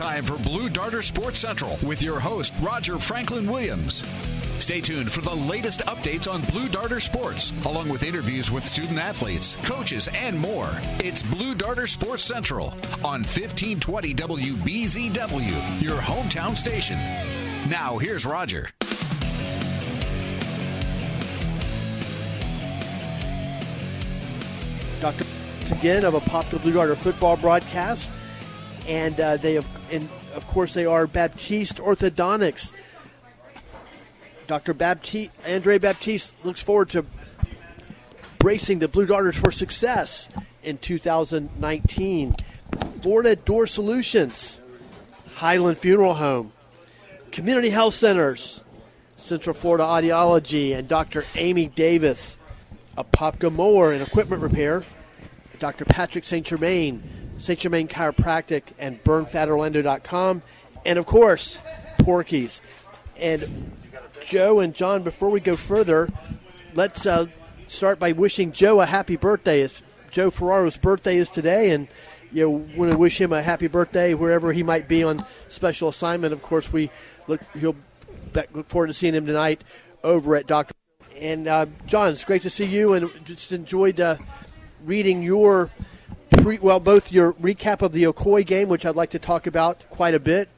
time for Blue Darter Sports Central with your host, Roger Franklin Williams. Stay tuned for the latest updates on Blue Darter Sports, along with interviews with student athletes, coaches, and more. It's Blue Darter Sports Central on 1520 WBZW, your hometown station. Now, here's Roger. Dr. again of a Popular Blue Darter football broadcast, and uh, they have, and of course, they are Baptiste Orthodontics. Dr. Baptiste, Andre Baptiste looks forward to bracing the Blue Darters for success in 2019. Florida Door Solutions, Highland Funeral Home, Community Health Centers, Central Florida Audiology, and Dr. Amy Davis of Popka Mower and Equipment Repair, Dr. Patrick St. Germain, St. Germain Chiropractic, and BurnFatOrlando.com, and of course, Porky's. And Joe and John, before we go further, let's uh, start by wishing Joe a happy birthday. It's Joe Ferraro's birthday is today, and you know, want to wish him a happy birthday wherever he might be on special assignment. Of course, we look he'll look forward to seeing him tonight over at Doctor. And uh, John, it's great to see you, and just enjoyed uh, reading your pre, well, both your recap of the Ocoee game, which I'd like to talk about quite a bit,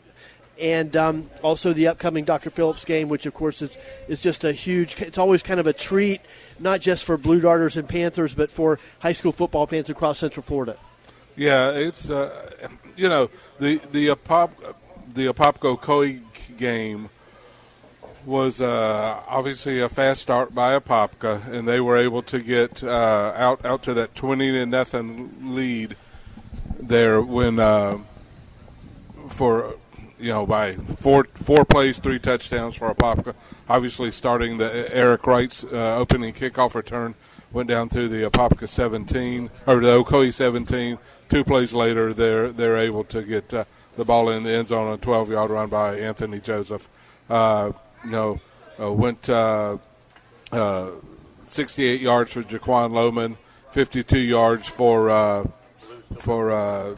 and um, also the upcoming Dr. Phillips game, which of course is is just a huge. It's always kind of a treat, not just for Blue Darters and Panthers, but for high school football fans across Central Florida. Yeah, it's uh, you know the the Apop, the Apopka Ocoee game was uh, obviously a fast start by Apopka, and they were able to get uh, out out to that twenty to nothing lead there when uh, for you know by four four plays, three touchdowns for Apopka. Obviously, starting the Eric Wright's uh, opening kickoff return went down through the Apopka 17 or the Ocoee 17. Two plays later, they're they're able to get uh, the ball in the end zone on a 12 yard run by Anthony Joseph. Uh, you know, uh, went uh, uh, 68 yards for Jaquan Lohman, 52 yards for uh, for uh,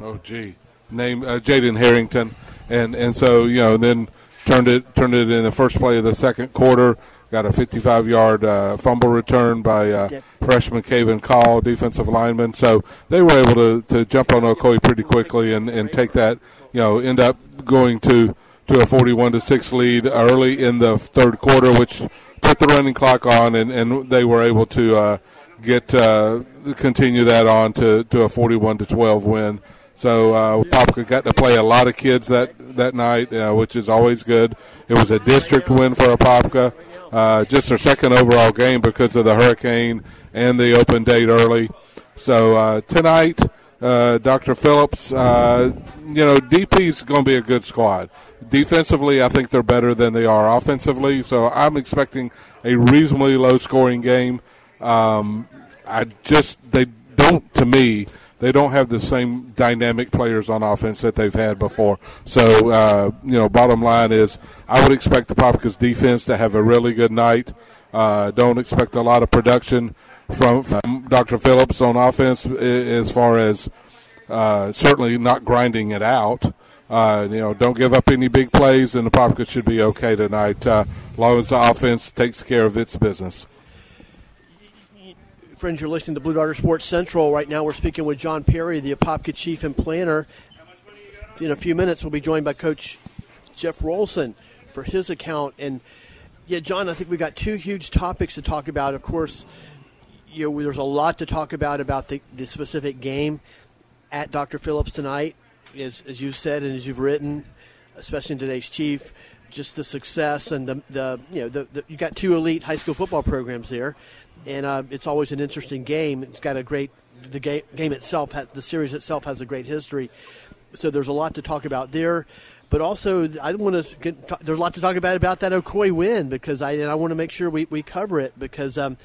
oh gee, name uh, Jaden Harrington, and and so you know then turned it turned it in the first play of the second quarter. Got a 55-yard uh, fumble return by uh, freshman Caven Call, defensive lineman. So they were able to, to jump on Ocoee pretty quickly and, and take that, you know, end up going to to a 41 to 6 lead early in the third quarter, which put the running clock on, and, and they were able to uh, get uh, continue that on to, to a 41 to 12 win. So uh, Popka got to play a lot of kids that that night, uh, which is always good. It was a district win for Apopka, uh, just their second overall game because of the hurricane and the open date early. So uh, tonight, uh, Dr. Phillips, uh, you know, DP's going to be a good squad. Defensively, I think they're better than they are offensively. So I'm expecting a reasonably low scoring game. Um, I just they don't to me they don't have the same dynamic players on offense that they've had before. So uh, you know, bottom line is I would expect the Popka's defense to have a really good night. Uh, don't expect a lot of production from, from Dr. Phillips on offense as far as uh, certainly not grinding it out. Uh, you know, don't give up any big plays, and the Popka should be okay tonight, uh, as long as the offense takes care of its business. Friends, you're listening to Blue Darter Sports Central. Right now, we're speaking with John Perry, the Apopka chief and Planter. In a few minutes, we'll be joined by Coach Jeff Rolson for his account. And yeah, John, I think we've got two huge topics to talk about. Of course, you know, there's a lot to talk about about the, the specific game at Dr. Phillips tonight, as, as you said and as you've written, especially in today's chief. Just the success and the, the you know the, the you got two elite high school football programs there, and uh, it's always an interesting game. It's got a great the game, game itself, has, the series itself has a great history. So there's a lot to talk about there. But also, I want to there's a lot to talk about about that Ocoee win because I and I want to make sure we, we cover it because um,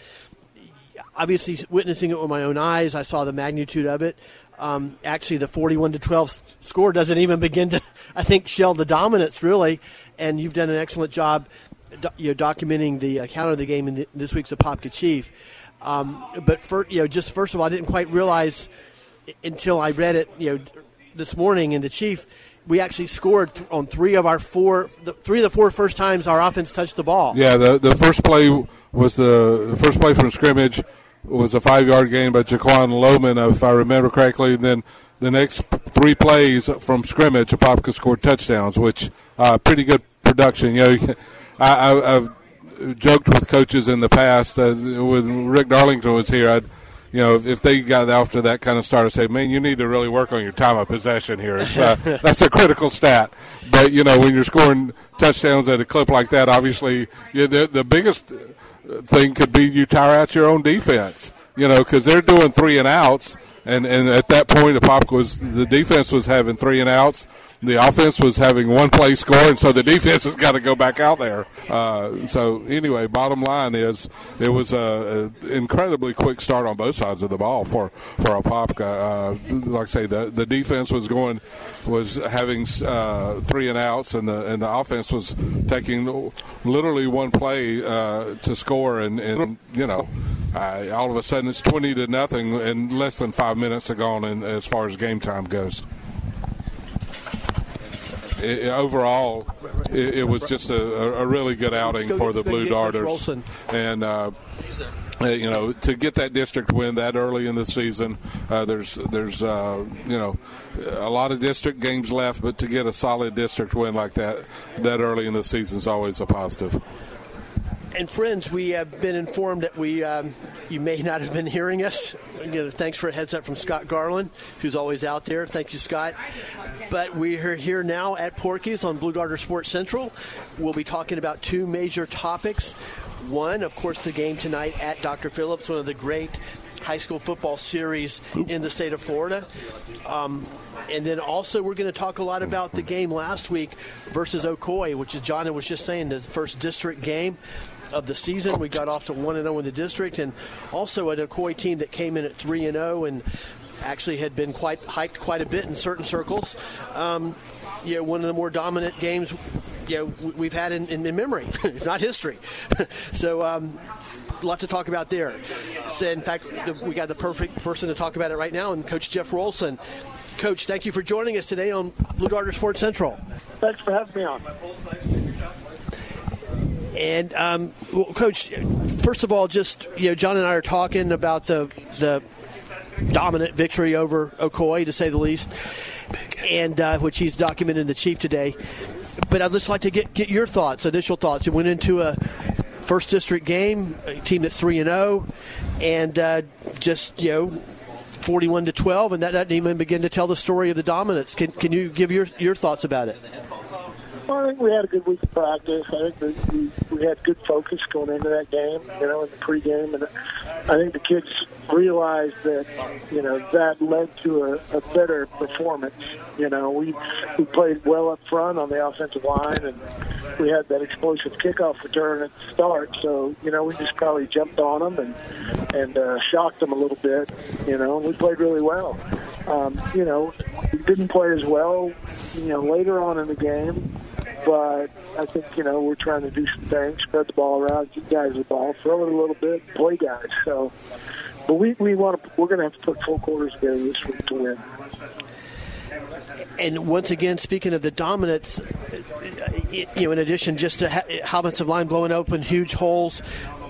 obviously witnessing it with my own eyes, I saw the magnitude of it. Um, actually, the 41 to 12 score doesn't even begin to, I think, shell the dominance really. And you've done an excellent job, you know, documenting the account of the game in the, this week's Apopka Chief. Um, but for, you know, just first of all, I didn't quite realize until I read it, you know, this morning in the Chief. We actually scored th- on three of our four, the, three of the four first times our offense touched the ball. Yeah, the the first play was the, the first play from scrimmage was a five yard gain by Jaquan Loman, if I remember correctly. And then the next three plays from scrimmage, Apopka scored touchdowns, which uh, pretty good production. You know, I, I, I've joked with coaches in the past. Uh, when Rick Darlington was here, I'd you know, if, if they got after that kind of start, I'd say, man, you need to really work on your time of possession here. Uh, that's a critical stat. But you know, when you're scoring touchdowns at a clip like that, obviously, yeah, the the biggest thing could be you tire out your own defense. You know, because they're doing three and outs, and and at that point, the pop was the defense was having three and outs the offense was having one play score, and so the defense has got to go back out there. Uh, so anyway, bottom line is it was a, a, incredibly quick start on both sides of the ball for for Apopka. Uh, like I say, the the defense was going was having uh, three and outs, and the and the offense was taking literally one play uh, to score, and, and you know. All of a sudden, it's twenty to nothing, and less than five minutes are gone. And as far as game time goes, it, overall, it, it, was just a, a, really good outing go, for the Blue Darters. And uh, uh, you know, to get that district win that early in the season, uh, there's there's uh, you know a lot of district games left, but to get a solid district win like that that early in the season is always a positive and friends, we have been informed that we um, you may not have been hearing us. thanks for a heads up from Scott Garland, who's always out there. Thank you, Scott. But we are here now at Porky's on Blue Darter Sports Central. We'll be talking about two major topics. One, of course, the game tonight at Dr. Phillips, one of the great high school football series in the state of Florida. Um, and then also, we're going to talk a lot about the game last week versus Ocoee, which is John was just saying, the first district game of the season. We got off to 1 0 in the district, and also a Ocoee team that came in at 3 0 and actually had been quite hyped quite a bit in certain circles. Um, you know, one of the more dominant games you know, we've had in, in, in memory, if not history. so, um, a lot to talk about there. So in fact, we got the perfect person to talk about it right now, and Coach Jeff Rolson. Coach, thank you for joining us today on Blue Darter Sports Central. Thanks for having me on. And um, well, Coach, first of all, just you know, John and I are talking about the the dominant victory over Ocoee, to say the least, and uh, which he's documented in the chief today. But I'd just like to get get your thoughts, initial thoughts. It went into a first district game, a team that's three and zero, oh, and uh, just you know. 41 to 12, and that doesn't even begin to tell the story of the dominance. Can, can you give your, your thoughts about it? Well, I think we had a good week of practice. I think we, we had good focus going into that game, you know, in the pregame, and I think the kids realized that, you know, that led to a, a better performance. You know, we we played well up front on the offensive line, and we had that explosive kickoff return at the start. So, you know, we just probably jumped on them and and uh, shocked them a little bit. You know, we played really well. Um, you know, we didn't play as well, you know, later on in the game but I think you know we're trying to do some things, spread the ball around, give guys the ball, throw it a little bit, play guys. So, but we we want to we're going to have to put full quarters together this week to win. And once again, speaking of the dominance, you know, in addition just to ha- offensive line blowing open huge holes,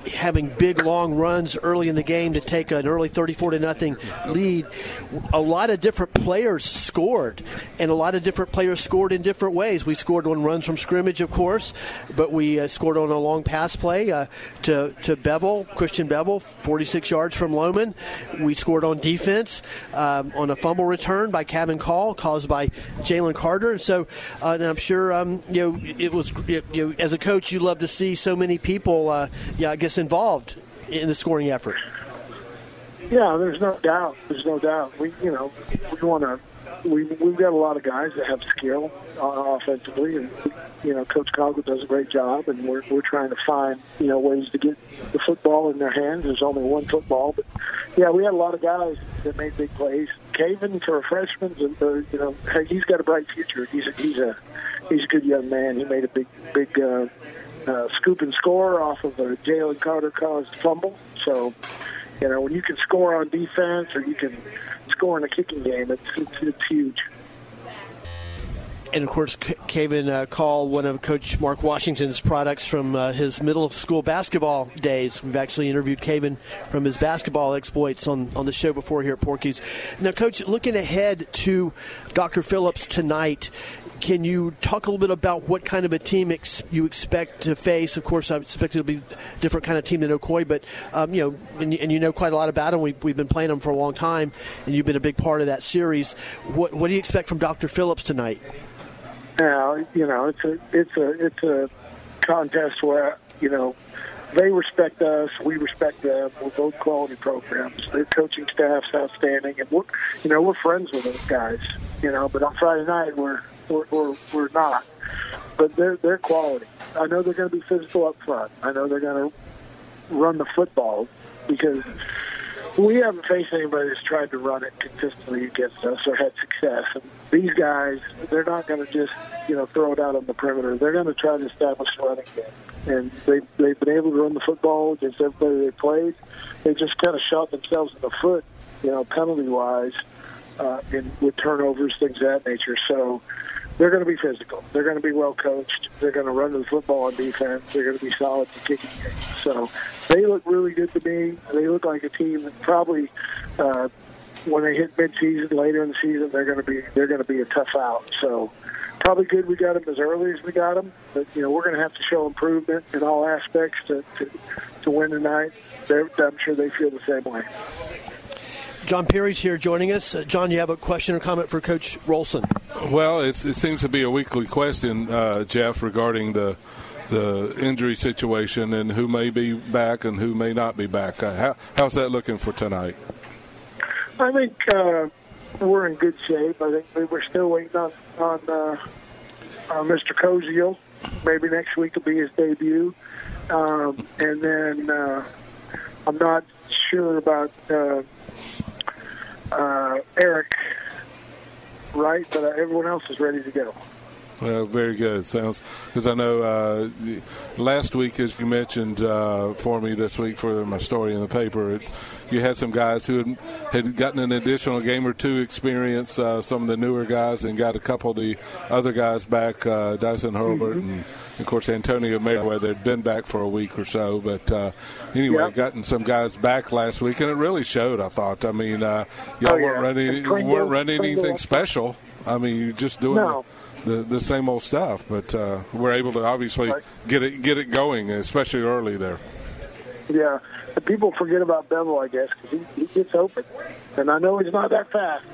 having big long runs early in the game to take an early 34 to nothing lead. A lot of different players scored, and a lot of different players scored in different ways. We scored on runs from scrimmage, of course, but we uh, scored on a long pass play uh, to to Bevel, Christian Bevel, 46 yards from Loman. We scored on defense um, on a fumble return by Caven Call caused by Jalen Carter. And so, uh, and I'm sure um, you know it was you know, as a coach you love to see so many people. Uh, yeah, I guess involved in the scoring effort. Yeah, there's no doubt. There's no doubt. We, you know, we want to. We we've got a lot of guys that have skill uh, offensively, and you know, Coach Coggle does a great job, and we're we're trying to find you know ways to get the football in their hands. There's only one football, but yeah, we had a lot of guys that made big plays. Caven for a freshman, uh, you know, hey, he's got a bright future. He's a, he's a he's a good young man. He made a big big uh, uh, scoop and score off of a Jalen Carter caused fumble. So, you know, when you can score on defense or you can score in a kicking game, it's it's, it's huge. And of course, Caven uh, Call, one of Coach Mark Washington's products from uh, his middle school basketball days. We've actually interviewed Caven from his basketball exploits on, on the show before here at Porky's. Now, Coach, looking ahead to Dr. Phillips tonight, can you talk a little bit about what kind of a team ex- you expect to face? Of course, I expect it'll be a different kind of team than Ocoee, but um, you know, and, and, you know quite a lot about them. We've, we've been playing them for a long time, and you've been a big part of that series. What, what do you expect from Dr. Phillips tonight? Now, you know, it's a it's a it's a contest where you know they respect us, we respect them. We're both quality programs. Their coaching staff's outstanding, and we're you know we're friends with those guys. You know, but on Friday night we're we're we're, we're not. But they're they're quality. I know they're going to be physical up front. I know they're going to run the football because we haven't faced anybody that's tried to run it consistently against us or had success. And these guys, they're not going to just you know throw it out on the perimeter. They're going to try to establish a running game, and they they've been able to run the football against everybody they played. They just kind of shot themselves in the foot, you know, penalty wise, uh, in with turnovers, things of that nature. So they're going to be physical. They're going to be well coached. They're going to run the football on defense. They're going to be solid in kicking game. So they look really good to me. They look like a team that probably, uh, when they hit midseason later in the season, they're going to be they're going to be a tough out. So probably good we got them as early as we got them. But you know we're going to have to show improvement in all aspects to to, to win tonight. They're, I'm sure they feel the same way. John Perry's here joining us. Uh, John, you have a question or comment for Coach Rolson? Well, it seems to be a weekly question, uh, Jeff, regarding the the injury situation and who may be back and who may not be back. Uh, how, how's that looking for tonight? I think uh, we're in good shape. I think we're still waiting on on uh, uh, Mr. Koziel. Maybe next week will be his debut, um, and then uh, I'm not sure about uh, Eric Wright, but uh, everyone else is ready to go. Well, very good. Sounds because I know uh, last week, as you mentioned uh, for me this week for my story in the paper, it, you had some guys who had, had, gotten an additional game or two experience. Uh, some of the newer guys, and got a couple of the other guys back. Uh, Dyson Hurlbert mm-hmm. and, of course Antonio Mayweather had been back for a week or so. But uh, anyway, yep. gotten some guys back last week, and it really showed. I thought. I mean, uh, y'all oh, yeah. weren't running weren't running anything special. I mean, you just doing. No. The, the, the same old stuff. But uh, we're able to obviously get it get it going, especially early there. Yeah, people forget about Bevel, I guess, because he, he gets open, and I know he's not that fast.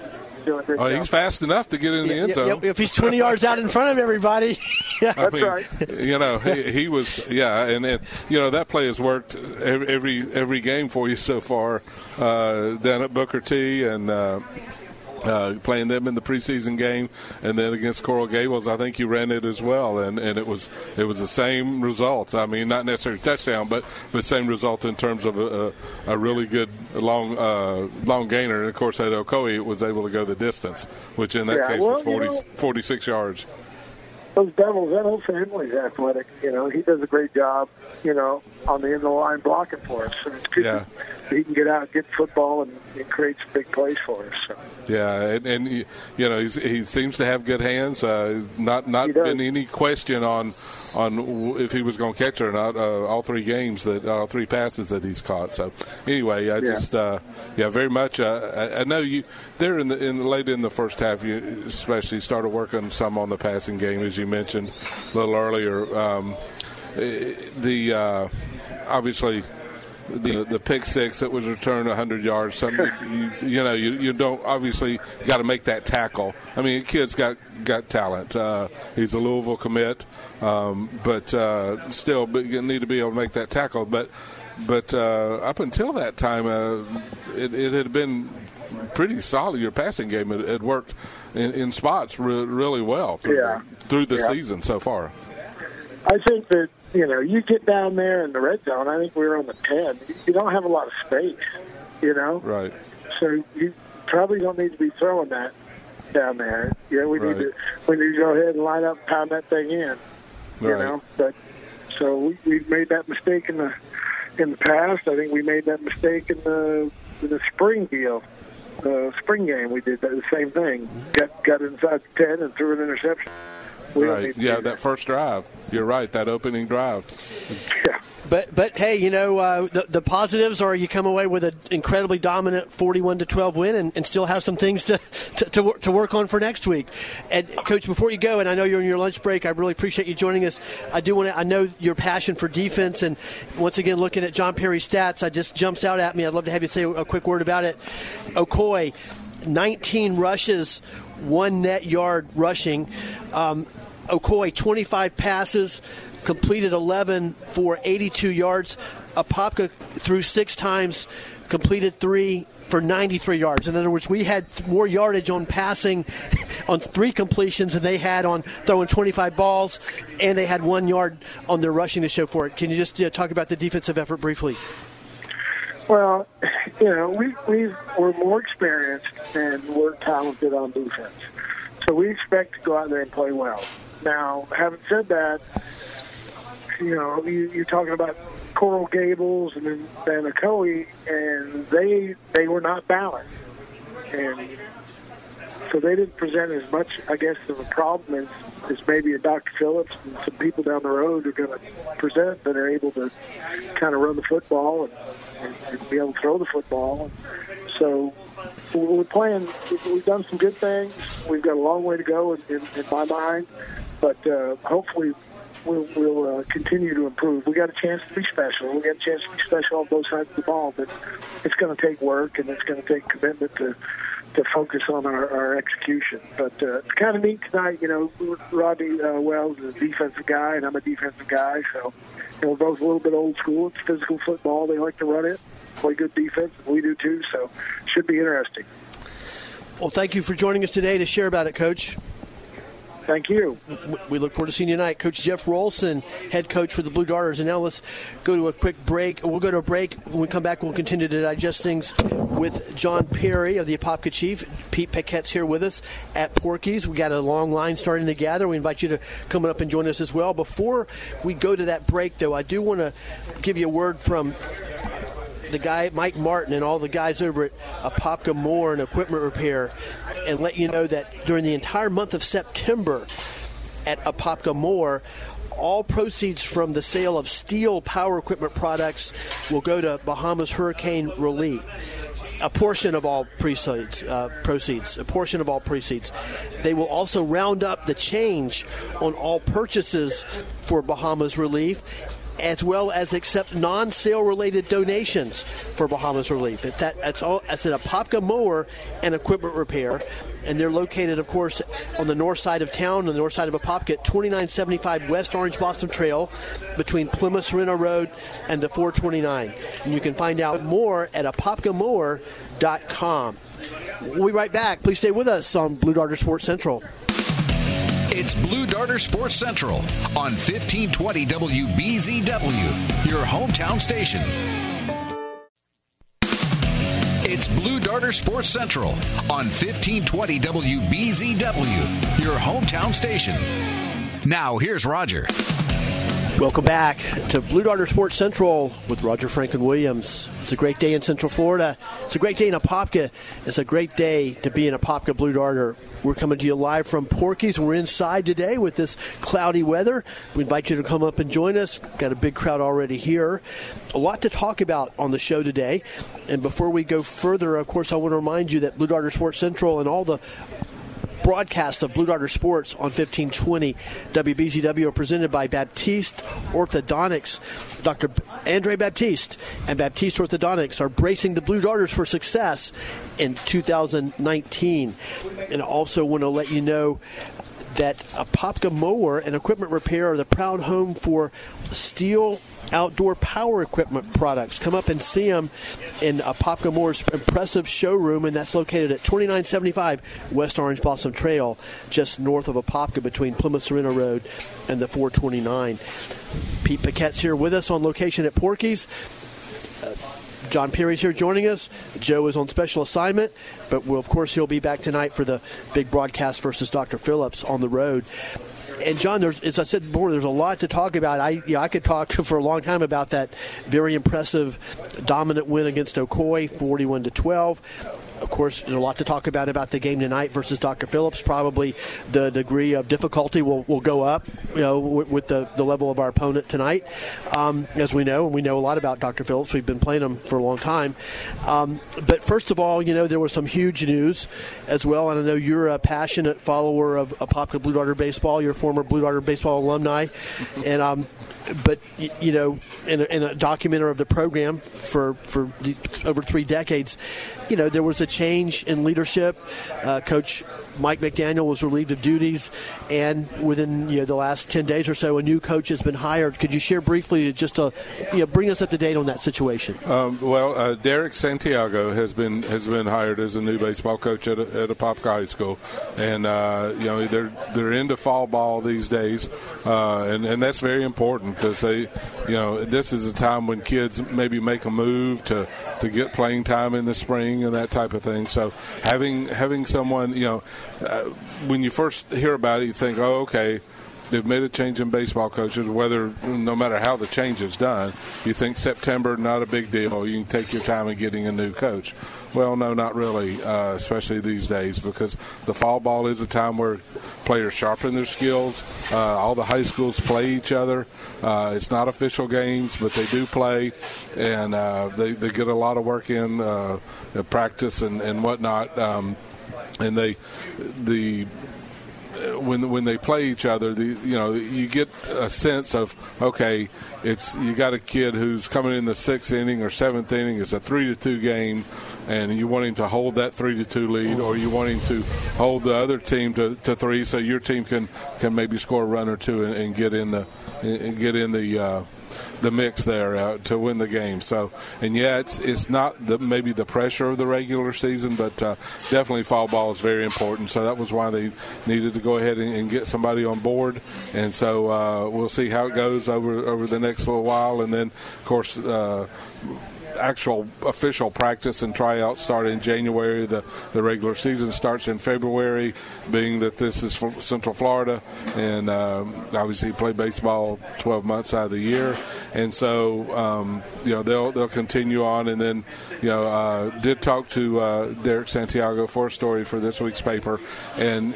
Oh, he's fast enough to get in the end zone. if he's 20 yards out in front of everybody. yeah. That's mean, right. You know, he, he, was, yeah, and, and, you know, that play has worked every every game for you so far uh, down at Booker T. And, uh, uh, playing them in the preseason game, and then against Coral Gables, I think you ran it as well, and, and it was it was the same result. I mean, not necessarily touchdown, but but same result in terms of a, a, a really good long uh, long gainer. And of course, at Ocoee, was able to go the distance, which in that yeah, case well, was 40, you know, 46 yards those Bevels, that whole family's athletic. You know, he does a great job. You know, on the end of the line blocking for us. And yeah. he can get out, and get football, and, and create some big plays for us. So. Yeah, and, and you know he's, he seems to have good hands. Uh, not not been any question on on if he was going to catch or not. Uh, all three games that all three passes that he's caught. So anyway, I yeah. just uh, yeah, very much. Uh, I, I, know you there in the in the, late in the first half. You especially started working some on the passing game as you mentioned a little earlier. Um, eh, the uh, obviously the the pick six that was returned 100 yards. Something you, you know you, you don't obviously got to make that tackle. I mean, the kid's got got talent. Uh, he's a Louisville commit, um, but uh, still, but you need to be able to make that tackle. But but uh, up until that time, uh, it, it, had been pretty solid. Your passing game had, had worked in, in spots re- really well through, yeah. through the yeah. season so far. I think that you know you get down there in the red zone. I think we were on the ten. You don't have a lot of space, you know. Right. So you probably don't need to be throwing that down there. Yeah, we right. need to we need to go ahead and line up, and pound that thing in. You right. know, but so we, we've made that mistake in the in the past. I think we made that mistake in the in the spring deal, the spring game. We did that, the same thing. Got got inside the ten and threw an interception. We right. Yeah, that. that first drive. You're right. That opening drive. Yeah. But but hey, you know uh, the the positives are you come away with an incredibly dominant forty-one to twelve win, and, and still have some things to, to to, to work on for next week. And coach, before you go, and I know you're in your lunch break, I really appreciate you joining us. I do want to. I know your passion for defense, and once again, looking at John Perry's stats, I just jumps out at me. I'd love to have you say a quick word about it. Ocoee, 19 rushes, one net yard rushing. Um, Ocoee, 25 passes, completed 11 for 82 yards. Apopka threw six times, completed three for 93 yards. In other words, we had more yardage on passing on three completions than they had on throwing 25 balls, and they had one yard on their rushing to show for it. Can you just uh, talk about the defensive effort briefly? Well, you know, we we we're more experienced and we're talented on defense, so we expect to go out there and play well. Now, having said that, you know, you, you're talking about Coral Gables and then and Ocoee, and they they were not balanced, and so they didn't present as much, I guess, of a problem as, as maybe a Dr. Phillips and some people down the road are going to present that are able to kind of run the football and, and, and be able to throw the football. So we're playing. We've done some good things. We've got a long way to go in, in, in my mind, but uh, hopefully we'll, we'll uh, continue to improve. We got a chance to be special. We got a chance to be special on both sides of the ball, but it's going to take work and it's going to take commitment to to focus on our, our execution. But uh, it's kind of neat tonight. You know, Rodney uh, Wells is a defensive guy, and I'm a defensive guy, so you know, we're both a little bit old school. It's physical football. They like to run it, play good defense, we do too. So, should be interesting. Well, thank you for joining us today to share about it, Coach. Thank you. We look forward to seeing you tonight. Coach Jeff Rolson, head coach for the Blue Darters. And now let's go to a quick break. We'll go to a break. When we come back, we'll continue to digest things with John Perry of the Apopka Chief. Pete Paquette's here with us at Porky's. We got a long line starting to gather. We invite you to come up and join us as well. Before we go to that break, though, I do want to give you a word from the guy Mike Martin and all the guys over at Apopka Mower and Equipment Repair, and let you know that during the entire month of September at Apopka Mower, all proceeds from the sale of Stihl power equipment products will go to Bahamas Hurricane Relief. A portion of all proceeds, uh, proceeds, a portion of all proceeds. They will also round up the change on all purchases for Bahamas Relief as well as accept non-sale related donations for Bahamas Relief. It's at, that's all. It's at Apopka Mower and Equipment Repair, and they're located, of course, on the north side of town, on the north side of Apopka, at 2975 West Orange Blossom Trail, between Plymouth Sorrento Road and the 429. And you can find out more at apopkamower.com. We'll be right back. Please stay with us on Blue Darter Sports Central. It's Blue Darter Sports Central on 1520 WBZW, your hometown station. It's Blue Darter Sports Central on 1520 WBZW, your hometown station. Now, here's Roger. Welcome back to Blue Darter Sports Central with Roger Franklin Williams. It's a great day in Central Florida. It's a great day in Apopka. It's a great day to be in Apopka Blue Darter. We're coming to you live from Porky's. We're inside today with this cloudy weather. We invite you to come up and join us. Got a big crowd already here. A lot to talk about on the show today. And before we go further, of course, I want to remind you that Blue Darter Sports Central and all the broadcast of Blue Darter Sports on 1520 WBZW are presented by Baptiste Orthodontics. Dr. Andre Baptiste and Baptiste Orthodontics are bracing the Blue Darters for success in 2019. And I also want to let you know that Apopka Mower and Equipment Repair are the proud home for Stihl outdoor power equipment products. Come up and see them in Apopka Mower's impressive showroom, and that's located at 2975 West Orange Blossom Trail, just north of Apopka between Plymouth Sorrento Road and the 429. Pete Paquette's here with us on location at Porky's. Uh, John Perry's here joining us. Joe is on special assignment, but we'll, of course he'll be back tonight for the big broadcast versus Dr. Phillips on the road and John, as I said before, there's a lot to talk about. I, you know, I could talk for a long time about that very impressive, dominant win against Ocoee, 41 to 12 of course, there's a lot to talk about about the game tonight versus Dr. Phillips. Probably the degree of difficulty will, will go up, you know, with, with the, the level of our opponent tonight. Um, as we know, and we know a lot about Dr. Phillips. We've been playing him for a long time. Um, but first of all, you know, there was some huge news as well, and I know you're a passionate follower of, of Apopka Blue Darter baseball. You're a former Blue Darter baseball alumni, and um, but you know, in a, in a documenter of the program for for over three decades, you know, there was a change in leadership. Uh, Coach Mike McDaniel was relieved of duties, and within you know the last ten days or so, a new coach has been hired. Could you share briefly just to you know, bring us up to date on that situation? Um, well, uh, Derek Santiago has been has been hired as a new baseball coach at a, at Apopka High School, and uh, you know they're they're into fall ball these days, uh, and and that's very important because they, you know, this is a time when kids maybe make a move to to get playing time in the spring and that type of thing. So having having someone, you know uh, when you first hear about it, you think, oh, okay, they've made a change in baseball coaches. Whether no matter how the change is done, you think September not a big deal. You can take your time in getting a new coach. Well, no, not really, uh, especially these days because the fall ball is a time where players sharpen their skills. Uh, all the high schools play each other. Uh, it's not official games, but they do play, and uh, they, they get a lot of work in uh, practice and, and whatnot. Um, and they the when when they play each other, the you know you get a sense of okay, it's you got a kid who's coming in the sixth inning or seventh inning. It's a three to two game, and you want him to hold that three to two lead, or you want him to hold the other team to, to three, so your team can can maybe score a run or two and, and get in the and get in the uh, the mix there uh, to win the game. So, and yeah, it's it's not the, maybe the pressure of the regular season, but uh, definitely fall ball is very important. So that was why they needed to go ahead and, and get somebody on board. And so uh, we'll see how it goes over over the next little while, and then of course uh, actual official practice and tryout start in January. The, the regular season starts in February, being that this is Central Florida, and um, obviously play baseball 12 months out of the year. And so, um, you know, they'll they'll continue on. And then, you know, uh, did talk to uh, Derek Santiago for a story for this week's paper, and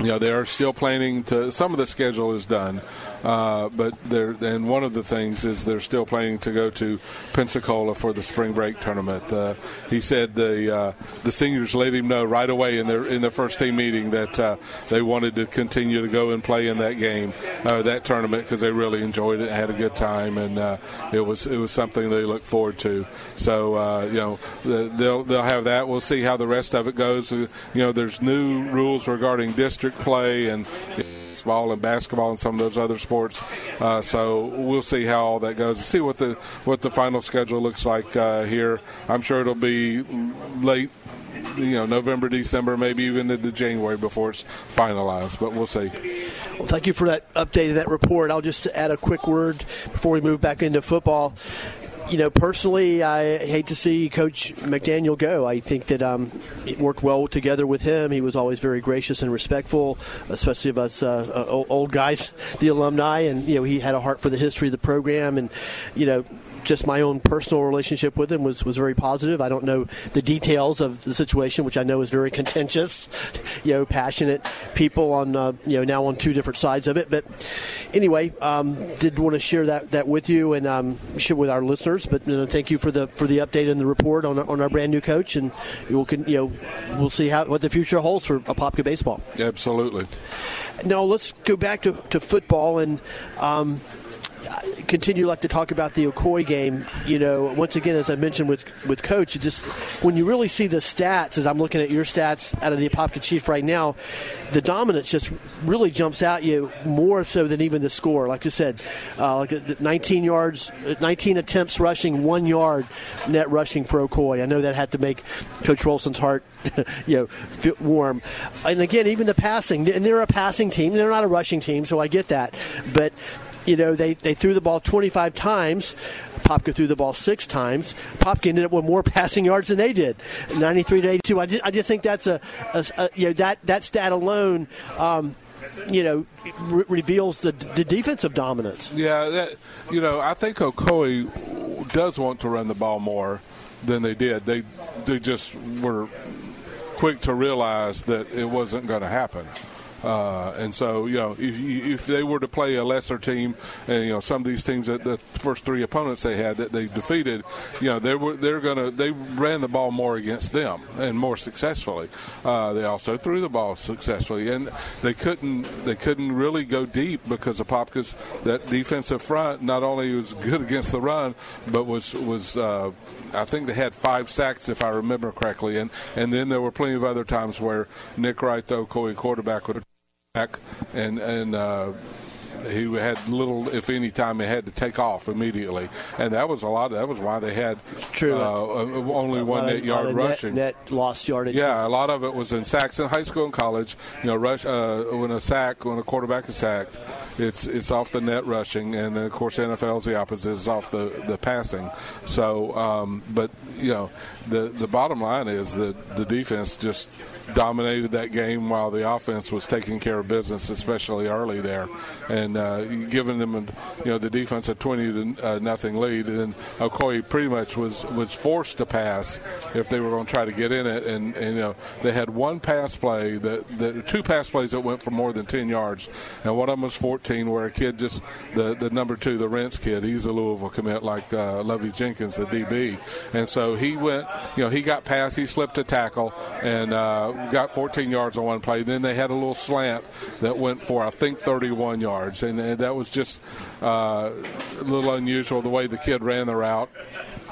you know they are still planning to. Some of the schedule is done, uh, but and one of the things is they're still planning to go to Pensacola for the spring break tournament. Uh, he said the uh, the seniors let him know right away in their in their first team meeting that uh, they wanted to continue to go and play in that game, uh, that tournament because they really enjoyed it, had a good time, and it was it was something they looked forward to. So you know they'll they'll have that. We'll see how the rest of it goes. You know, there's new rules regarding district play and baseball and basketball and some of those other sports. Uh, so we'll see how all that goes. See what the what the final schedule looks like uh, here. I'm sure it'll be late you know November, December, maybe even into January before it's finalized. But we'll see. Well, thank you for that update of that report. I'll just add a quick word before we move back into football you know, personally, I hate to see Coach McDaniel go. I think that um, it worked well together with him. He was always very gracious and respectful, especially of us uh, old guys, the alumni, and you know, he had a heart for the history of the program, and you know, just my own personal relationship with him was, was very positive. I don't know the details of the situation, which I know is very contentious. You know, passionate people on uh, you know now on two different sides of it. But anyway, um, did want to share that, that with you and um, share with our listeners. But you know, thank you for the for the update and the report on, on our brand new coach, and we'll you know we'll see how what the future holds for Apopka baseball. Absolutely. Now let's go back to, to football and. Um, continue like to talk about the Ocoee game, you know, once again, as I mentioned with with Coach, just when you really see the stats, as I'm looking at your stats out of the Apopka Chief right now, the dominance just really jumps out you more so than even the score. Like I said, uh, like 19 yards, 19 attempts rushing, one yard net rushing for Ocoee. I know that had to make Coach Rolson's heart, you know, warm. And again, even the passing, and they're a passing team, they're not a rushing team, so I get that, but you know, they, they threw the ball 25 times. Popka threw the ball six times. Popka ended up with more passing yards than they did, 93 to 82. I just, I just think that's a, a, a you know that that stat alone. Um, you know, re- reveals the, the defensive dominance. Yeah, that, you know, I think Ocoee does want to run the ball more than they did. They they just were quick to realize that it wasn't going to happen. Uh, and so, you know, if, if they were to play a lesser team, and you know, some of these teams that the first three opponents they had that they defeated, you know, they were they're gonna they ran the ball more against them and more successfully. Uh, they also threw the ball successfully, and they couldn't they couldn't really go deep because of Popka's that defensive front not only was good against the run, but was was uh, I think they had five sacks if I remember correctly, and and then there were plenty of other times where Nick Wright, the Ocoee quarterback, would and and uh, he had little, if any, time he had to take off immediately, and that was a lot. Of, that was why they had True. Uh, only one net yard rushing. Net, net lost yardage. Yeah, a lot of it was in sacks in high school and college. You know, rush uh, when a sack when a quarterback is sacked, it's it's off the net rushing, and of course NFL is the opposite, it's off the the passing. So, um, but you know, the the bottom line is that the defense just dominated that game while the offense was taking care of business, especially early there, and uh, giving them, you know, the defense a twenty to uh, nothing lead, and Ocoee pretty much was was forced to pass if they were going to try to get in it, and, and you know they had one pass play that, two pass plays that went for more than ten yards, and one of them was fourteen, where a kid just the the number two, the Rents kid, he's a Louisville commit like uh, Lovey Jenkins, the DB, and so he went, you know, he got past, he slipped a tackle, and uh, got 14 yards on one play. Then they had a little slant that went for I think 31 yards, and, that was just uh, a little unusual the way the kid ran the route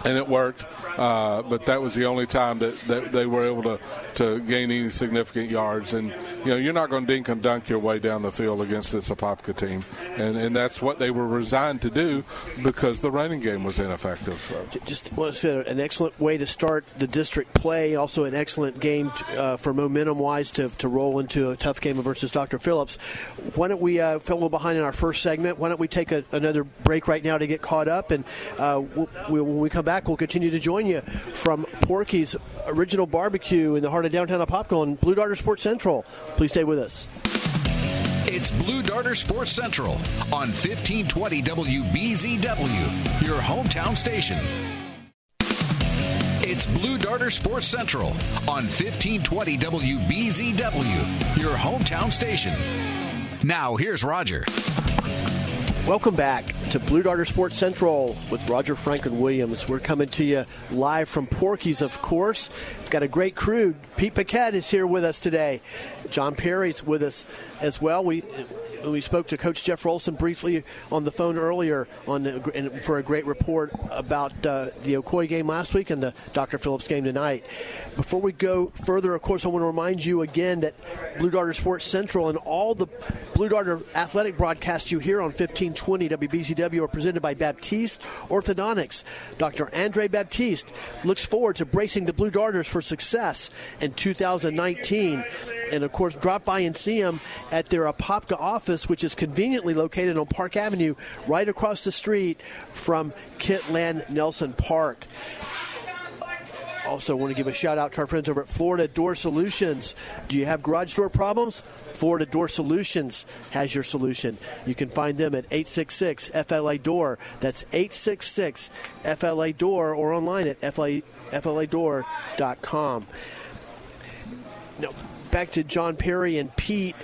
and it worked. Uh, but that was the only time that, that they were able to, to gain any significant yards. And you know, you're not going to dink and dunk your way down the field against this Apopka team, and and that's what they were resigned to do because the running game was ineffective. So. Just to say an excellent way to start the district play. Also, an excellent game uh, for momentum wise to, to roll into a tough game versus Dr. Phillips. Why don't we uh, a little behind in our first segment? Why don't we take a, another break right now to get caught up, and uh, we'll, when we come back, we'll continue to join you from Porky's Original Barbecue in the heart of downtown Apopka on Blue Darter Sports Central. Please stay with us. It's Blue Darter Sports Central on 1520 WBZW, your hometown station. It's Blue Darter Sports Central on 1520 WBZW, your hometown station. Now, here's Roger. Welcome back to Blue Darter Sports Central with Roger Franklin Williams. We're coming to you live from Porky's, of course. We've got a great crew. Pete Paquette is here with us today. John Perry's with us as well. We we spoke to Coach Jeff Rolson briefly on the phone earlier on the, for a great report about uh, the Ocoee game last week and the Dr. Phillips game tonight. Before we go further, of course, I want to remind you again that Blue Darter Sports Central and all the Blue Darter athletic broadcasts you hear on 1520 WBZW are presented by Baptiste Orthodontics. Dr. Andre Baptiste looks forward to bracing the Blue Darters for success in 2019. And of course, drop by and see him at their Apopka office, which is conveniently located on Park Avenue, right across the street from Kit Land Nelson Park. Also, want to give a shout out to our friends over at Florida Door Solutions. Do you have garage door problems? Florida Door Solutions has your solution. You can find them at 866 FLA Door. That's 866 FLA Door or online at FLA, FLADoor.com. Now, back to John Perry and Pete.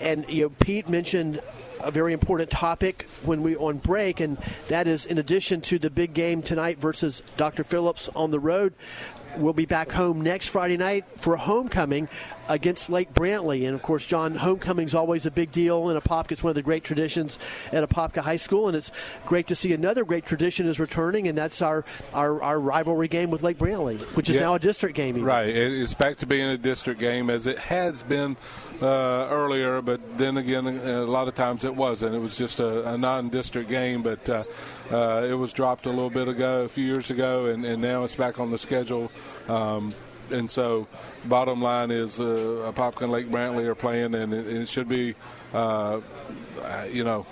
And you know, Pete mentioned a very important topic when we on break, and that is in addition to the big game tonight versus Dr. Phillips on the road. Will be back home next Friday night for homecoming against Lake Brantley. And of course, John, homecoming is always a big deal in Apopka. It's one of the great traditions at Apopka High School, and it's great to see another great tradition is returning, and that's our our, our rivalry game with Lake Brantley, which is yeah. now a district game. Even. Right, it's back to being a district game as it has been uh, earlier, but then again, a lot of times it wasn't. It was just a, a non-district game, but. Uh, uh, it was dropped a little bit ago, a few years ago, and, and now it's back on the schedule. Um, and so, bottom line is, uh, Apopka and Lake Brantley are playing, and it, it should be, uh, you know,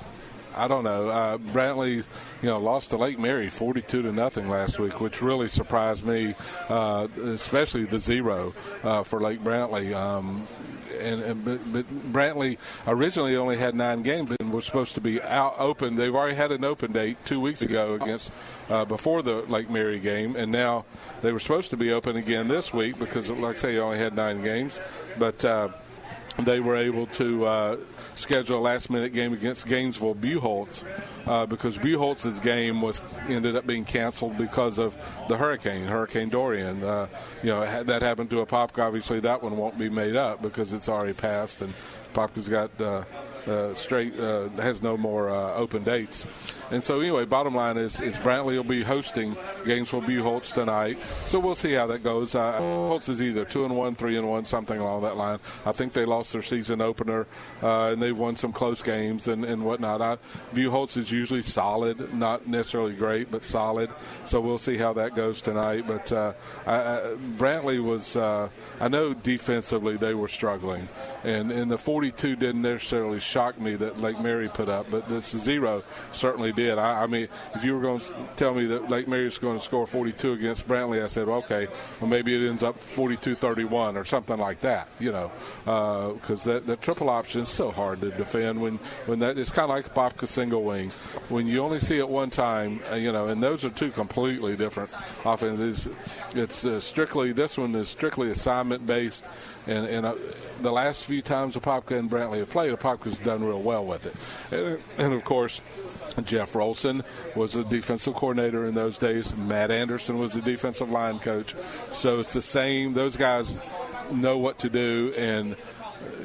I don't know. Uh, Brantley, you know, lost to Lake Mary 42 to nothing last week, which really surprised me, uh, especially the zero uh, for Lake Brantley. Um, and, and but, but, Brantley originally only had nine games and was supposed to be out open. They've already had an open date two weeks ago against uh, before the Lake Mary game, and now they were supposed to be open again this week because, like I say, you only had nine games, but. Uh, they were able to uh, schedule a last minute game against Gainesville Buchholz uh, because Buchholz's game was ended up being canceled because of the hurricane, Hurricane Dorian. Uh, you know that happened to Apopka. Obviously, that one won't be made up because it's already passed, and Apopka's got uh, uh, straight uh, has no more uh, open dates. And so, anyway, bottom line is, is Brantley will be hosting Gainesville Buchholz tonight. So we'll see how that goes. Uh, is either two and one, three and one, something along that line. I think they lost their season opener, uh, and they won some close games and, and whatnot. I, Buchholz is usually solid, not necessarily great, but solid. So we'll see how that goes tonight. But uh, I, I, Brantley was, uh, I know defensively they were struggling, and and the 42 didn't necessarily shock me that Lake Mary put up, but this zero certainly did. I, I, mean, if you were going to tell me that Lake Mary is going to score 42 against Brantley, I said, well, okay, well maybe it ends up 42-31 or something like that. You know, because uh, that, that triple option is so hard to defend when when that it's kind of like a Apopka single wing. When you only see it one time, uh, you know, and those are two completely different offenses. It's uh, strictly this one is strictly assignment based, and and uh, the last few times Apopka and Brantley have played, Apopka's done real well with it, and, and of course Jeff Rolson was the defensive coordinator in those days. Matt Anderson was the defensive line coach. So it's the same. Those guys know what to do, and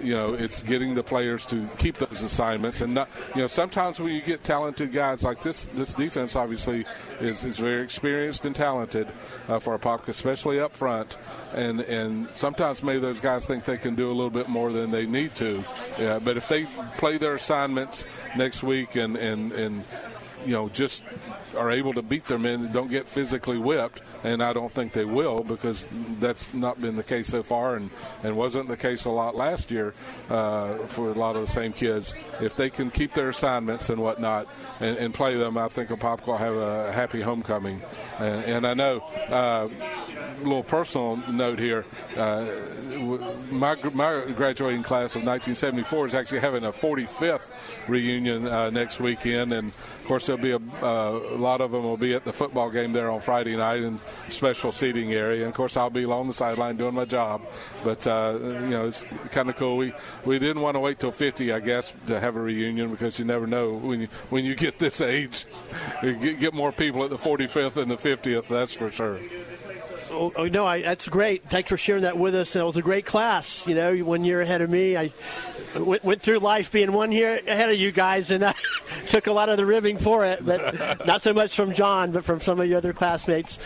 you know it's getting the players to keep those assignments. And not you know sometimes when you get talented guys like this this defense obviously is, is very experienced and talented uh, for a pop especially up front. And and sometimes maybe those guys think they can do a little bit more than they need to. Yeah, but if they play their assignments next week and and and you know, just are able to beat their men, don't get physically whipped, and I don't think they will because that's not been the case so far, and, and wasn't the case a lot last year uh, for a lot of the same kids. If they can keep their assignments and whatnot and, and play them, I think a Pop will have a happy homecoming. And, and I know. Uh, little personal note here. Uh, my, my graduating class of 1974 is actually having a 45th reunion uh, next weekend, and of course there'll be a, uh, a, lot of them will be at the football game there on Friday night in special seating area. And of course I'll be along the sideline doing my job, but uh, you know it's kind of cool. We we didn't want to wait till 50, I guess, to have a reunion because you never know when you when you get this age, you get, more people at the 45th and the 50th. That's for sure. Oh, oh, no, I, that's great. Thanks for sharing that with us. It was a great class. You know, one year ahead of me. I went, went through life being one year ahead of you guys, and I took a lot of the ribbing for it. But not so much from John, but from some of your other classmates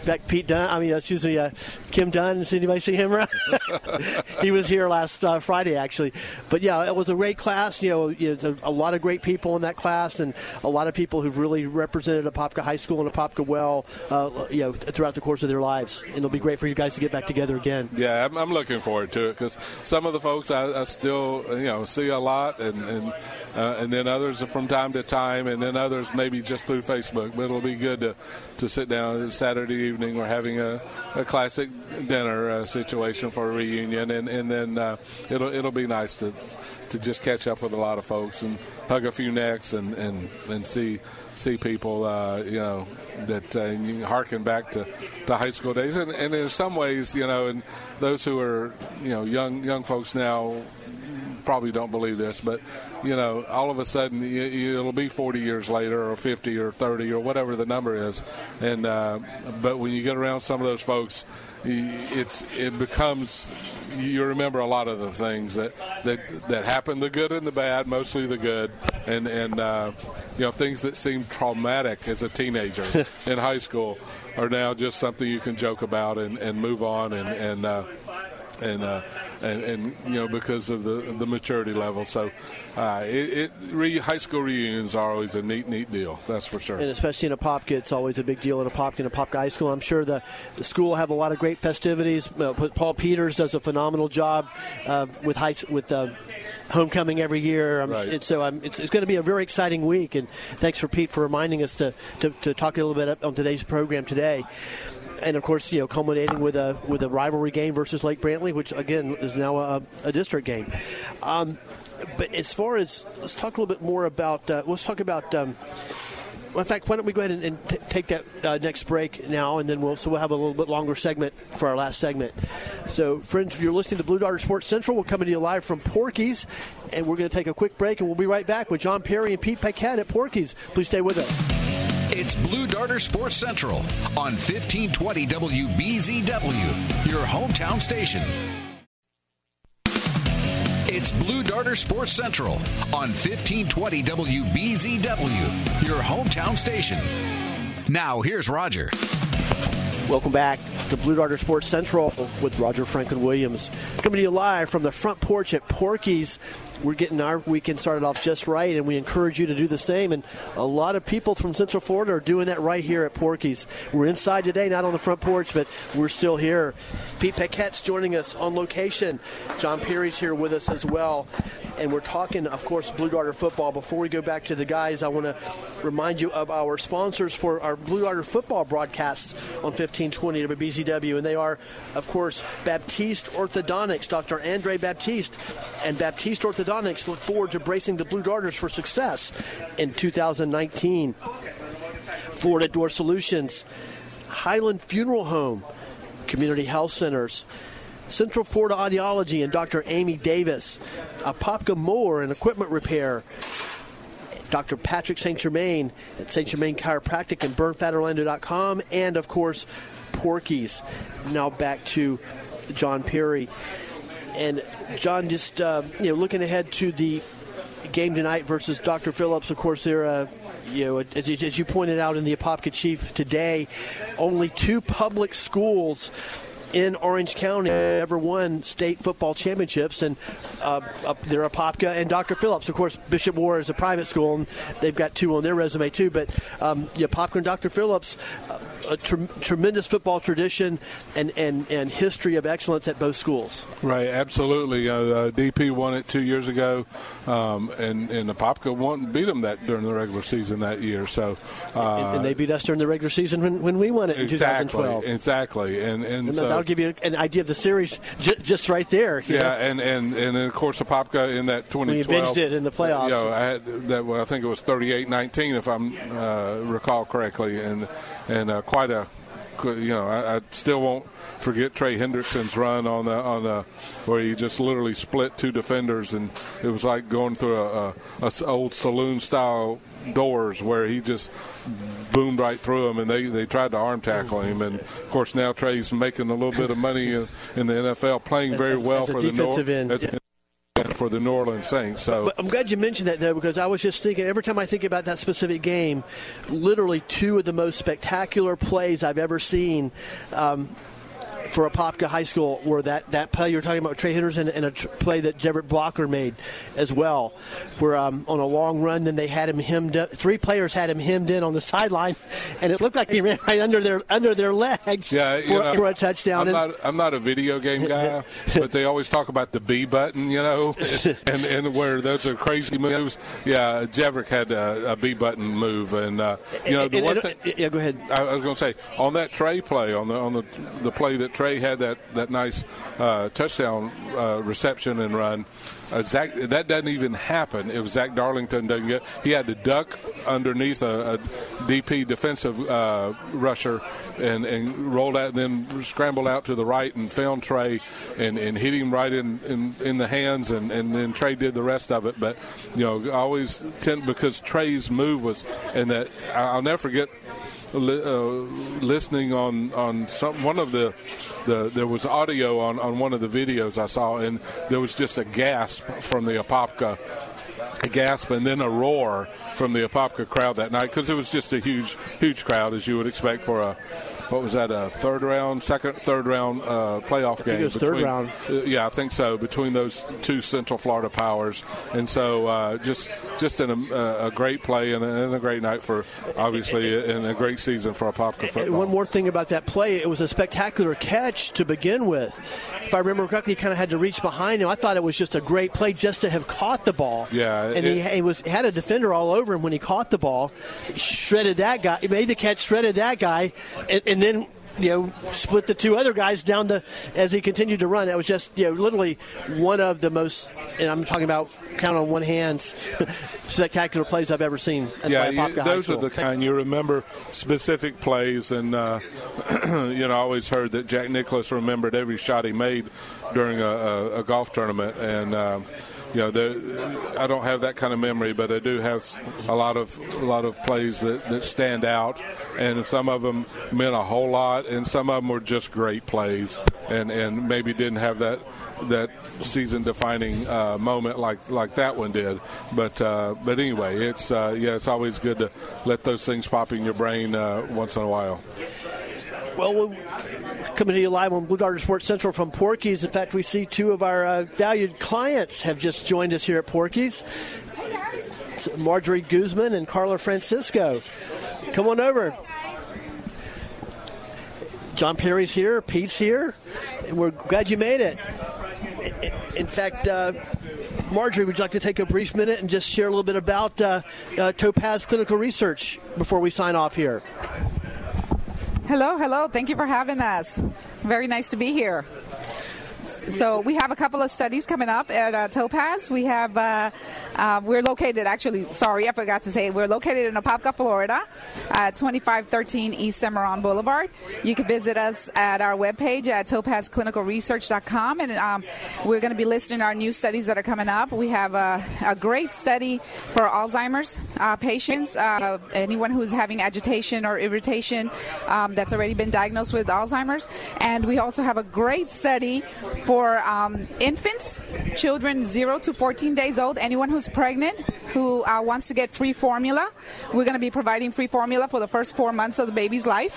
fact, Pete Dunn, I mean, excuse me, uh, Kim Dunn. Does anybody see him? Around? He was here last uh, Friday, actually. But yeah, it was a great class. You know, you know a, a, lot of great people in that class, and a lot of people who've really represented Apopka High School and Apopka well, uh, you know, throughout the course of their lives. And it'll be great for you guys to get back together again. Yeah, I'm, I'm looking forward to it because some of the folks I, I, still, you know, see a lot, and and, uh, and then others from time to time, and then others maybe just through Facebook. But it'll be good to to sit down Saturday evening. We're having a, a classic dinner uh, situation for a reunion, and and then uh, it'll it'll be nice to to just catch up with a lot of folks and hug a few necks and and, and see see people uh, you know that uh, you harken back to, to high school days and, and in some ways you know and those who are you know young young folks now probably don't believe this, but you know, all of a sudden it'll be 40 years later, or 50, or 30, or whatever the number is. And uh, but when you get around some of those folks, it's it becomes you remember a lot of the things that that that happen, the good and the bad, mostly the good, and and uh, you know things that seem traumatic as a teenager in high school are now just something you can joke about and, and move on and and. Uh, and, uh, and and you know because of the the maturity level. So, uh, it, it re, high school reunions are always a neat neat deal. That's for sure. And especially in a Apopka, it's always a big deal in a Apopka, in Apopka High School. I'm sure the the school have a lot of great festivities. Paul Peters does a phenomenal job uh, with high with. Uh, homecoming every year. Um, right. so um, it's, it's, going to be a very exciting week. And thanks for Pete for reminding us to, to, to talk a little bit on today's program today and of course, you know, culminating with a with a rivalry game versus Lake Brantley, which again is now a, a district game. Um, but as far as let's talk a little bit more about uh, let's talk about. Um, in fact, why don't we go ahead and, and t- take that uh, next break now, and then we'll so we'll have a little bit longer segment for our last segment. So, friends, you're listening to Blue Darter Sports Central, we're coming to you live from Porky's, and we're going to take a quick break, and we'll be right back with John Perry and Pete Paquette at Porky's. Please stay with us. It's Blue Darter Sports Central on 1520 WBZW, your hometown station. It's Blue Darter Sports Central on 1520 WBZW, your hometown station. Now, here's Roger. Welcome back to Blue Darter Sports Central with Roger Franklin Williams. Coming to you live from the front porch at Porky's we're getting our weekend started off just right, and we encourage you to do the same. And a lot of people from Central Florida are doing that right here at Porky's. We're inside today, not on the front porch, but we're still here. Pete Paquette's joining us on location. John Perry's here with us as well. And we're talking, of course, Blue Darter football. Before we go back to the guys, I want to remind you of our sponsors for our Blue Darter football broadcasts on 1520 WBZW. And they are, of course, Baptiste Orthodontics, Dr. Andre Baptiste, and Baptiste Orthodontics Orthodontics look forward to bracing the Blue Darters for success in 2019. Florida Door Solutions, Highland Funeral Home, Community Health Centers, Central Florida Audiology and Dr. Amy Davis, Apopka Mower and Equipment Repair, Dr. Patrick St. Germain at St. Germain Chiropractic and BurnFatOrlando.com, and of course, Porky's. Now back to John Perry. And John, just uh, you know, looking ahead to the game tonight versus Dr. Phillips. Of course, they're uh, you know, as, as you pointed out in the Apopka Chief today, only two public schools in Orange County ever won state football championships, and uh, up there Apopka and Dr. Phillips. Of course, Bishop Moore is a private school, and they've got two on their resume too. But um, yeah, Apopka and Dr. Phillips, uh, a tr- tremendous football tradition and, and, and history of excellence at both schools. Right, absolutely. Uh, uh DP won it two years ago, um, and and Apopka won beat them that during the regular season that year. So uh, and, and, they beat us during the regular season when, when we won it in exactly, 2012. Exactly, and and, and so, that'll give you an idea of the series j- just right there. Yeah, know? and and and then of course the Popka in that 2012. When you binged it in the playoffs. You know, I had that. Well, I think it was 38-19 if I uh, recall correctly, and and uh, quite a you know, I, I, still won't forget Trey Hendrickson's run on the on the where he just literally split two defenders, and it was like going through a, a, a old saloon style doors where he just boomed right through them, and they, they tried to arm tackle him. And of course, now Trey's making a little bit of money in, in the NFL, playing very well for the North. End. For the New Orleans Saints. So but I'm glad you mentioned that though, because I was just thinking every time I think about that specific game, literally two of the most spectacular plays I've ever seen. Um, for Apopka High School where that, that play you're talking about Trey Hendrickson and a tr- play that Everett Blocker made as well, where um, on a long run, then they had him hemmed up. Three players had him hemmed in on the sideline, and it looked like he ran right under their under their legs yeah, for, know, for a touchdown. I'm not, I'm not a video game guy, but they always talk about the B button, you know, and, and where those are crazy moves. Yeah, Jeverick had a, a B button move, and uh, you know the one thing. Yeah, go ahead. I was going to say on that Trey play on the on the the play that Trey had that that nice uh, touchdown uh, reception and run. Uh, Zach, that doesn't even happen if Zach Darlington doesn't get. He had to duck underneath a, a DP defensive uh, rusher and, and rolled out, then scrambled out to the right and found Trey and, and hit him right in, in, in the hands, and, and then Trey did the rest of it. But you know, always tend because Trey's move was, and that I'll never forget li- uh, listening on on some one of the the there was audio on on one of the videos I saw, and there was just a gasp from the Apopka, a gasp, and then a roar from the Apopka crowd that night because it was just a huge huge crowd as you would expect for a what was that a third round, second, third round uh, playoff game? it was third round. Uh, yeah, I think so. Between those two Central Florida powers, and so uh, just just an, uh, a great play and a, and a, great night for obviously and a great season for Apopka football. One more thing about that play, it was a spectacular catch to begin with. If I remember correctly, he kind of had to reach behind him. I thought it was just a great play just to have caught the ball. Yeah, and it, he, he was had a defender all over him when he caught the ball, shredded that guy, made the catch, shredded that guy, and, and then you know, split the two other guys down the as he continued to run. That was just you know literally one of the most, and I'm talking about count on one hand, spectacular plays I've ever seen. yeah, you, those are the kind you remember specific plays, and uh, you know I always heard that Jack Nicklaus remembered every shot he made during a, a, a golf tournament, and. Um, you know, I don't have that kind of memory, but I do have a lot of a lot of plays that, that stand out, and some of them meant a whole lot, and some of them were just great plays, and and maybe didn't have that that season defining uh, moment like like that one did. But uh, but anyway, it's uh, yeah, it's always good to let those things pop in your brain uh, once in a while. Well, we're coming to you live on Blue Darter Sports Central from Porky's. In fact, we see two of our uh, valued clients have just joined us here at Porky's. Marjorie Guzman and Carla Francisco. Come on over. John Perry's here, Pete's here, and we're glad you made it. In fact, uh, Marjorie, would you like to take a brief minute and just share a little bit about uh, uh, Topaz Clinical Research before we sign off here? Hello, hello. Thank you for having us. Very nice to be here. So we have a couple of studies coming up at uh, Topaz. We have uh, uh, we're located actually. Sorry, I forgot to say we're located in Apopka, Florida, at 2513 East Semoran Boulevard. You can visit us at our webpage at topazclinicalresearch.com, and um, we're going to be listing our new studies that are coming up. We have a, a great study for Alzheimer's uh, patients, uh, anyone who's having agitation or irritation um, that's already been diagnosed with Alzheimer's, and we also have a great study for um, infants, children 0 to 14 days old, anyone who's pregnant who uh, wants to get free formula. We're going to be providing free formula for the first four months of the baby's life.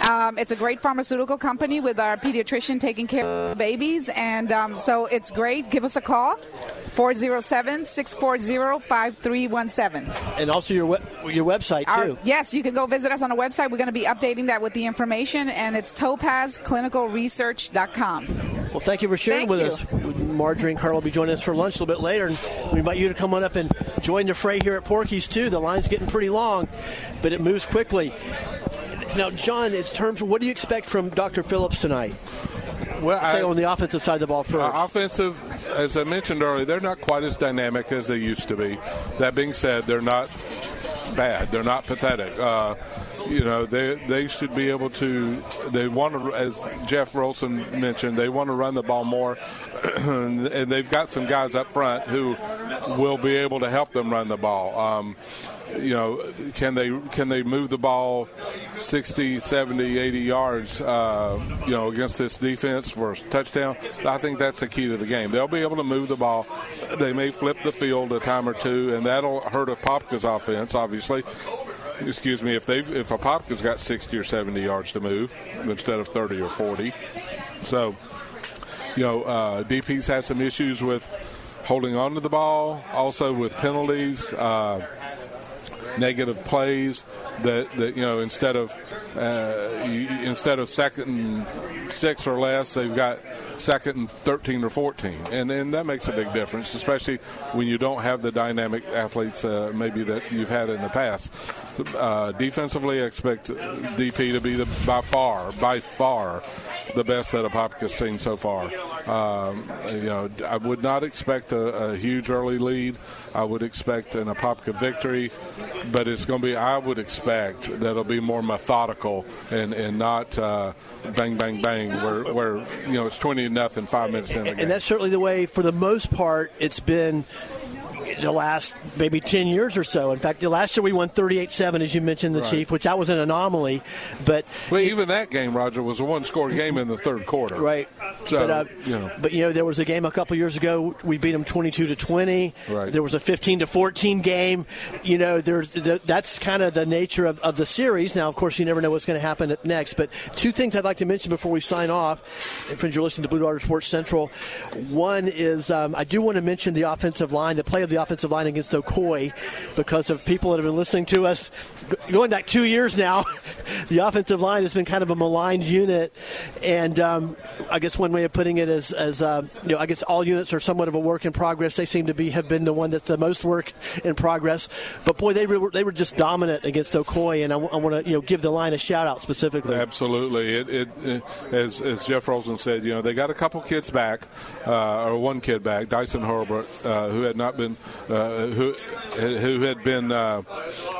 Um, it's a great pharmaceutical company with our pediatrician taking care of babies, and um, so it's great. Give us a call. 407-640-5317. And also your your website too. Our, yes, you can go visit us on the website. We're going to be updating that with the information, and it's topazclinicalresearch.com. Well, thank you for sharing Thank with you. us. Marjorie and Carl will be joining us for lunch a little bit later, and we invite you to come on up and join the fray here at Porky's too. The line's getting pretty long, but it moves quickly. Now, John, it's terms. What do you expect from Dr. Phillips tonight? Well, Say I- on the offensive side of the ball first. Uh, offensive, as I mentioned earlier, they're not quite as dynamic as they used to be. That being said, they're not bad. They're not pathetic. Uh, you know, they they should be able to. They want to, as Jeff Rolson mentioned, they want to run the ball more, and they've got some guys up front who will be able to help them run the ball. Um, you know, can they can they move the ball 60, 70, 80 yards, uh, you know, against this defense for a touchdown? I think that's the key to the game. They'll be able to move the ball. They may flip the field a time or two, and that'll hurt Apopka's offense, obviously. Excuse me, if they if Apopka's got 60 or 70 yards to move instead of 30 or 40. So, you know, uh, DP's had some issues with holding on to the ball, also with penalties. Uh, negative plays that, that you know instead of uh, you, instead of second and six or less they've got second and 13 or 14 and and that makes a big difference especially when you don't have the dynamic athletes uh, maybe that you've had in the past. Uh, defensively I expect DP to be the by far by far the best that Apopka's seen so far. Um, you know, I would not expect a, a, huge early lead. I would expect an Apopka victory, but it's going to be. I would expect that it'll be more methodical and and not uh, bang bang bang where where you know it's twenty nothing five minutes in the game. And that's certainly the way, for the most part, it's been the last maybe 10 years or so. In fact, the last year we won 38-7, as you mentioned, the right. Chief, which that was an anomaly. But well, even that game, Roger, was a one-score game in the third quarter. Right. So, but, uh, you know. but you know, there was a game a couple years ago. We beat them 22 to 20. Right. There was a 15 to 14 game. You know, there's that's kind of the nature of, of the series. Now, of course, you never know what's going to happen next. But two things I'd like to mention before we sign off. Friends, you're listening to Blue Darter Sports Central. One is um, I do want to mention the offensive line, the play of the offensive line against Ocoee because of people that have been listening to us going back two years now. the offensive line has been kind of a maligned unit, and um, I guess one way of putting it is, as uh, you know, I guess all units are somewhat of a work in progress. They seem to be have been the one that's the most work in progress. But boy, they were they were just dominant against Ocoee, and I, I want to you know give the line a shout out specifically. Absolutely, it, it, it, as as Jeff Rosen said, you know they got a couple kids back, uh, or one kid back, Dyson Herbert, uh, who had not been uh, who who had been uh,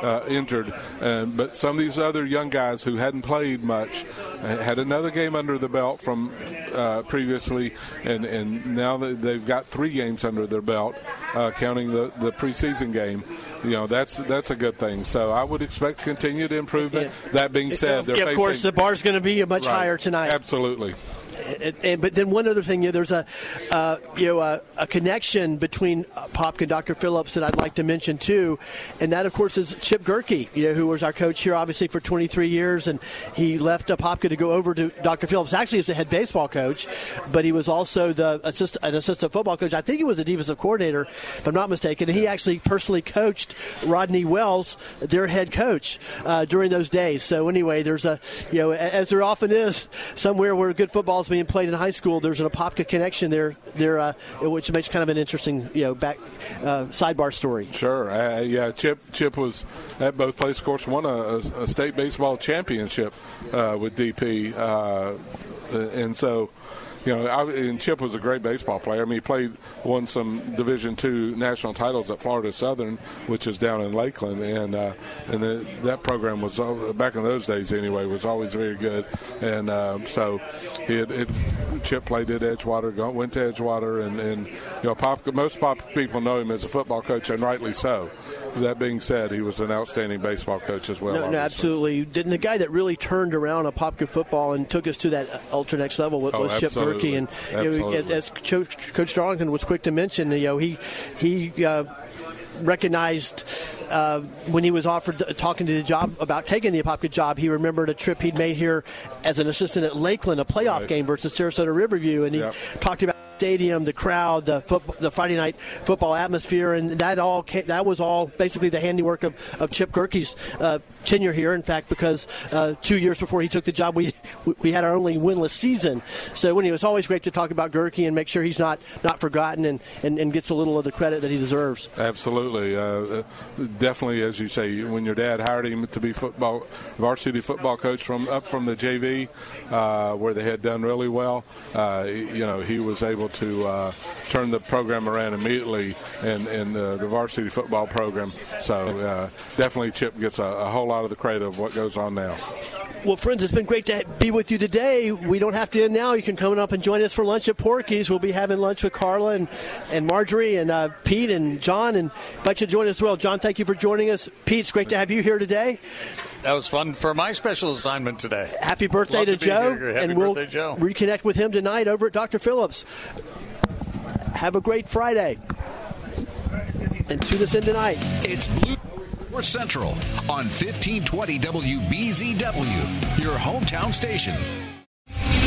uh, injured, and but some of these other young guys who hadn't played much had another game under the belt from uh, previously, and, and now they've got three games under their belt, uh, counting the, the preseason game. You know that's that's a good thing. So I would expect continued improvement. Yeah. That being said, yeah, of course the bar's going to be much right. higher tonight. Absolutely and, and, but then one other thing, you know, there's a uh, you know a, a, connection between Pop and Dr. Phillips that I'd like to mention too, and that of course is Chip Gerke, you know, who was our coach here obviously for 23 years, and he left Popka to go over to Dr. Phillips actually as the head baseball coach, but he was also the assist, an assistant football coach. I think he was a defensive coordinator, if I'm not mistaken. And he actually personally coached Rodney Wells, their head coach, uh, during those days. So anyway, there's a you know as there often is somewhere where good football being played in high school, there's an Apopka connection there, there, uh, which makes kind of an interesting, you know, back uh, sidebar story. Sure, uh, yeah. Chip Chip was at both places. Of course, won a, a state baseball championship uh, with DP, uh, and so you know, I, and Chip was a great baseball player. I mean, he played, won some Division two national titles at Florida Southern, which is down in Lakeland, and uh, and the, that program was back in those days anyway was always very good, and uh, so had, it, Chip played at Edgewater, went to Edgewater, and, and you know, pop, most pop people know him as a football coach, and rightly so. That being said, he was an outstanding baseball coach as well. No, no absolutely. Didn't the guy that really turned around Apopka football and took us to that ultra next level was, oh, Chip Gerke, and you know, as Coach, Coach Darlington was quick to mention, you know, he he. Uh, recognized uh, when he was offered the, talking to the job about taking the Apopka job. He remembered a trip he'd made here as an assistant at Lakeland, a playoff right. game versus Sarasota Riverview, and he yep. talked about stadium, the crowd, the foot, the Friday night football atmosphere, and that all came, that was all basically the handiwork of, of Chip Gerke's uh, tenure here. In fact, because uh, two years before he took the job, we we had our only winless season. So he was always great to talk about Gerke and make sure he's not not forgotten and, and, and gets a little of the credit that he deserves. Absolutely, uh, definitely, as you say, when your dad hired him to be football varsity football coach from up from the JV, uh, where they had done really well, uh, you know, he was able to uh, turn the program around immediately in, in uh, the varsity football program. So definitely Chip gets a, a, whole lot of the credit of what goes on now. Well, friends, it's been great to be with you today. We don't have to end now. You can come up and join us for lunch at Porky's. We'll be having lunch with Carla and, and Marjorie and uh, Pete and John, and invite you to join us as well. John, thank you for joining us. Pete, it's great to have you here today. That was fun for my special assignment today. Happy birthday Love to, to Joe. Happy and we'll birthday, Joe. reconnect with him tonight over at Dr. Phillips. Have a great Friday. And tune us in tonight. It's Blue Central on 1520 WBZW, your hometown station.